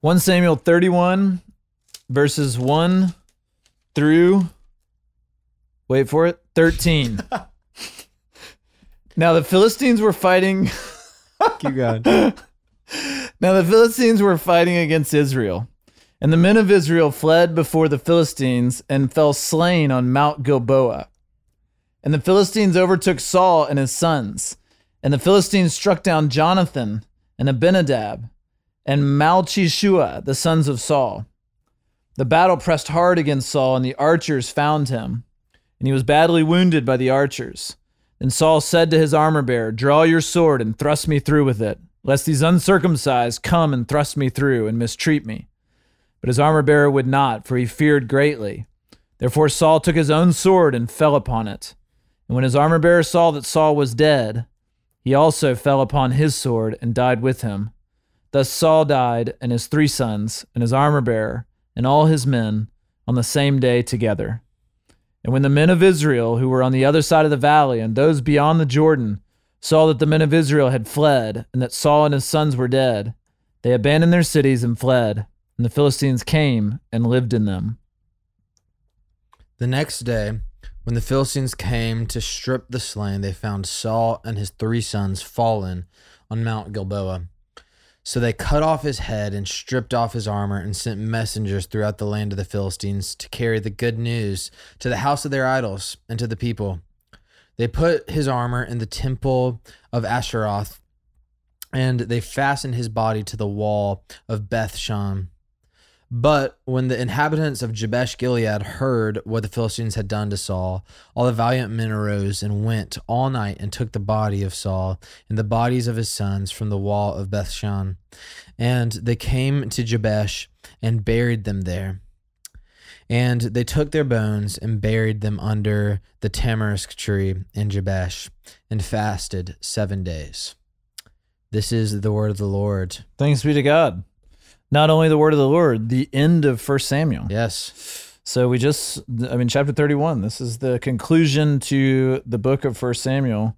1 Samuel 31, verses 1 through, wait for it, 13. now the Philistines were fighting. Keep going. Now the Philistines were fighting against Israel. And the men of Israel fled before the Philistines and fell slain on Mount Gilboa. And the Philistines overtook Saul and his sons. And the Philistines struck down Jonathan and Abinadab and Malchishua, the sons of Saul. The battle pressed hard against Saul, and the archers found him. And he was badly wounded by the archers. Then Saul said to his armor bearer, Draw your sword and thrust me through with it, lest these uncircumcised come and thrust me through and mistreat me. But his armor bearer would not, for he feared greatly. Therefore Saul took his own sword and fell upon it. And when his armor bearer saw that Saul was dead, he also fell upon his sword and died with him. Thus Saul died, and his three sons, and his armor bearer, and all his men, on the same day together. And when the men of Israel, who were on the other side of the valley, and those beyond the Jordan, saw that the men of Israel had fled, and that Saul and his sons were dead, they abandoned their cities and fled. And the Philistines came and lived in them. The next day, when the Philistines came to strip the slain, they found Saul and his three sons fallen on Mount Gilboa. So they cut off his head and stripped off his armor and sent messengers throughout the land of the Philistines to carry the good news to the house of their idols and to the people. They put his armor in the temple of Ashtaroth and they fastened his body to the wall of Beth Shan. But when the inhabitants of Jabesh Gilead heard what the Philistines had done to Saul, all the valiant men arose and went all night and took the body of Saul and the bodies of his sons from the wall of Bethshan. And they came to Jabesh and buried them there. And they took their bones and buried them under the tamarisk tree in Jabesh and fasted seven days. This is the word of the Lord. Thanks be to God. Not only the word of the Lord, the end of First Samuel. Yes. So we just, I mean, chapter 31, this is the conclusion to the book of First Samuel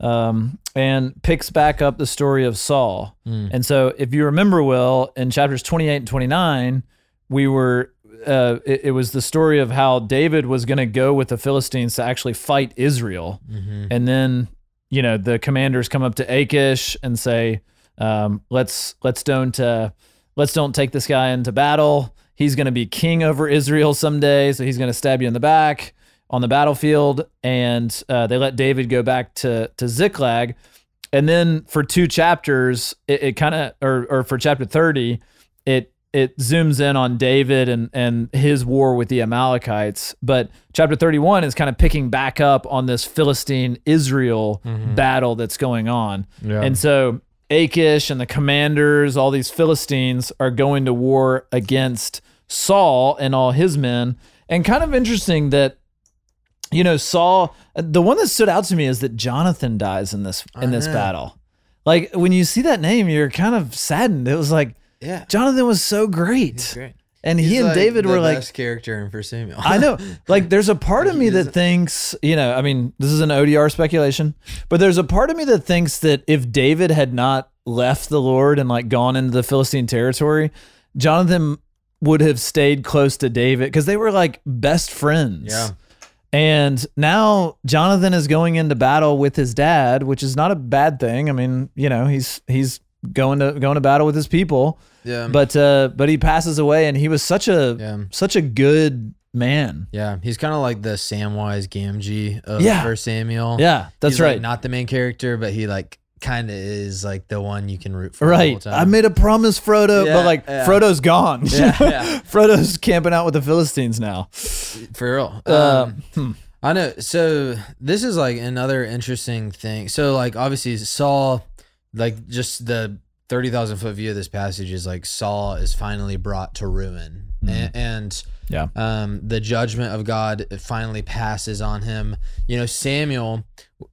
um, and picks back up the story of Saul. Mm. And so if you remember well, in chapters 28 and 29, we were, uh, it, it was the story of how David was going to go with the Philistines to actually fight Israel. Mhm. And then, you know, the commanders come up to Achish and say, um, let's, let's don't, uh, let's don't take this guy into battle. He's going to be king over Israel someday. So he's going to stab you in the back on the battlefield. And uh, they let David go back to, to Ziklag. And then for two chapters, it, it kind of, or, or for chapter 30, it, it zooms in on David and, and his war with the Amalekites. But chapter 31 is kind of picking back up on this Philistine Israel battle that's going on. Yeah. And so Achish and the commanders, all these Philistines, are going to war against Saul and all his men. And kind of interesting that, you know, Saul. The one that stood out to me is that Jonathan dies in this in this know. battle. Like when you see that name, you're kind of saddened. It was like Yeah. Jonathan was so great, Great. And he and like David the were like, best character in First Samuel. I know. Like, there's a part of me that thinks, you know, I mean, this is an ODR speculation, but there's a part of me that thinks that if David had not left the Lord and like gone into the Philistine territory, Jonathan would have stayed close to David because they were like best friends. Yeah. And now Jonathan is going into battle with his dad, which is not a bad thing. I mean, you know, he's he's going to going to battle with his people, Yeah. but uh, but he passes away, and he was such a yeah. such a good man. Yeah. He's kind of like the Samwise Gamgee of Yeah. First Samuel. Yeah, that's He's, like, right. not the main character, but he like kind of is like the one you can root for. right. The whole I made a promise, Frodo, Yeah, but like yeah. Frodo's gone. Yeah, yeah. Frodo's camping out with the Philistines now. for real. Uh, Um, hmm. I know. So this is like another interesting thing. So like obviously Saul, like just the thirty thousand foot view of this passage is like Saul is finally brought to ruin, and, and Mm-hmm. Yeah. um, the judgment of God finally passes on him. You know, Samuel.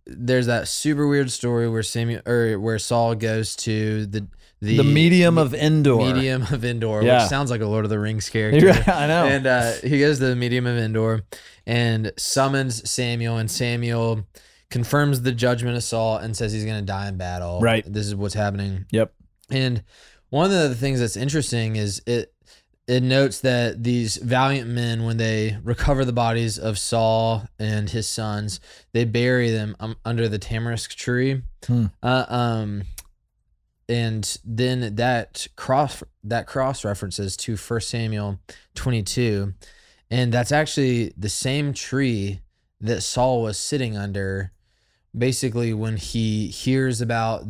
There's that super weird story where Samuel or where Saul goes to the the, The medium of Endor. medium of Endor, Yeah. which sounds like a Lord of the Rings character. You're I know. And uh, he goes to the medium of Endor and summons Samuel, and Samuel confirms the judgment of Saul and says he's going to die in battle. Right. This is what's happening. Yep. And One of the things that's interesting is it it notes that these valiant men, when they recover the bodies of Saul and his sons, they bury them um, under the tamarisk tree. Hmm. Uh, um, and then that cross that cross references to First Samuel twenty two, and that's actually the same tree that Saul was sitting under. Basically, when he hears about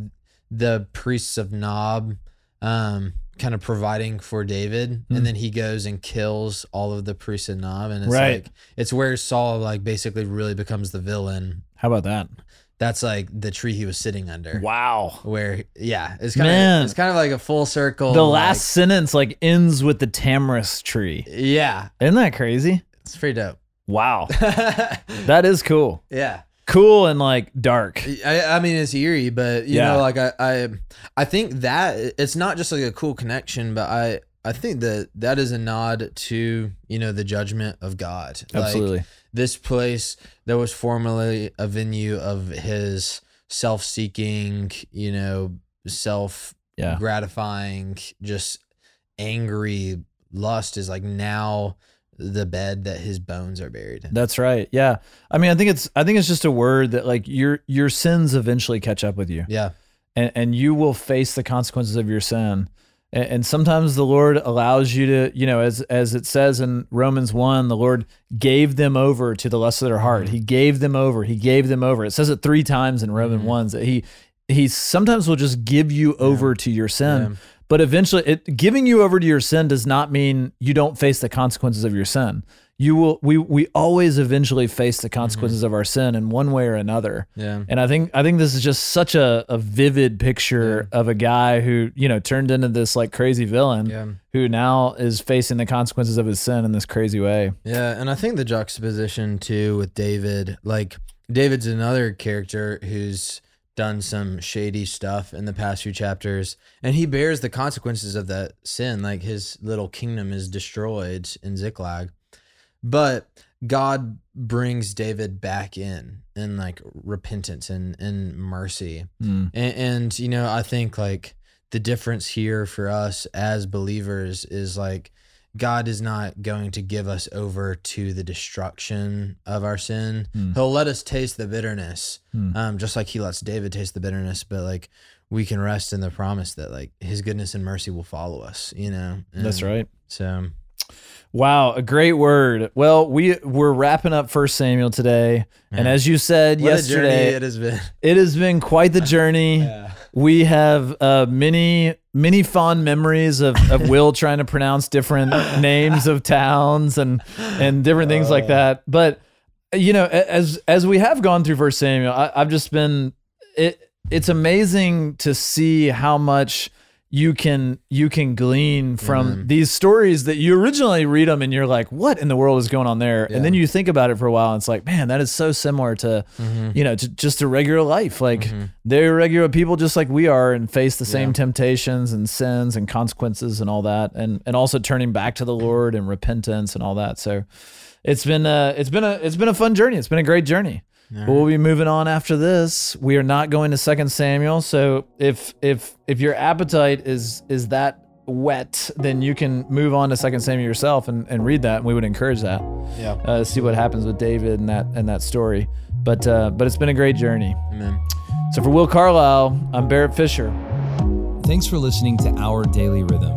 the priests of Nob, um, kind of providing for David, Hmm. and then he goes and kills all of the priests of Nob, and it's Right. like it's where Saul like basically really becomes the villain. How about that? That's like the tree he was sitting under. Wow. Where yeah, it's kind Man. of it's kind of like a full circle. The like- last sentence like ends with the tamarisk tree. yeah, Isn't that crazy? it's pretty dope. Wow. That is cool. yeah. Cool and like dark. I, I mean it's eerie, but you Yeah. know, like I, I I think that it's not just like a cool connection, but I I think that that is a nod to you know the judgment of God. Like, Absolutely. this place that was formerly a venue of his self-seeking, you know, self Yeah. gratifying, just angry lust is like now the bed that his bones are buried in. That's right. Yeah. I mean, I think it's I think it's just a word that like your your sins eventually catch up with you. Yeah. and, and you will face the consequences of your sin. And, and sometimes the Lord allows you to, you know, as as it says in Romans one, the Lord gave them over to the lust of their heart. He gave them over. He gave them over. It says it three times in Romans Mhm. ones that he he sometimes will just give you over to your sin. Yeah. But eventually, it, giving you over to your sin does not mean you don't face the consequences of your sin. You will. We we always eventually face the consequences mm-hmm. of our sin in one way or another. Yeah. And I think I think this is just such a, a vivid picture of a guy who you know turned into this like crazy villain Yeah. who now is facing the consequences of his sin in this crazy way. Yeah, and I think the juxtaposition too with David, like David's another character who's done some shady stuff in the past few chapters, and he bears the consequences of that sin. Like his little kingdom is destroyed in Ziklag, but God brings David back in in like repentance and and mercy. Mm. And, and you know, I think like the difference here for us as believers is like God is not going to give us over to the destruction of our sin. Hmm. He'll let us taste the bitterness, Hmm. um, just like He lets David taste the bitterness. But like we can rest in the promise that like His goodness and mercy will follow us. You know, That's right. So Wow, a great word. Well, we we're wrapping up First Samuel today, and as you said what a journey yesterday, it has been. it has been quite the journey. Yeah. We have uh, many, many fond memories of, of Will trying to pronounce different names of towns and and different things like that. But you know, as as we have gone through First Samuel, I, I've just been it. It's amazing to see how much you can you can glean from Mhm. these stories that you originally read them and you're like, what in the world is going on there? Yeah. And then you think about it for a while, and it's like, man, that is so similar to Mhm. you know, to, just a regular life. Like Mhm. they're regular people just like we are and face the same Yeah. temptations and sins and consequences and all that. And and also turning back to the Lord and repentance and all that. So it's been a it's been a it's been a fun journey. It's been a great journey. But we'll be moving on after this. We are not going to Second Samuel. So if if if your appetite is is that whet, then you can move on to Second Samuel yourself and, and read that. And we would encourage that Yeah. uh, see what happens with David and that and that story. But uh, but it's been a great journey. Amen. So for Will Carlisle, I'm Barrett Fisher. Thanks for listening to Our Daily Rhythm.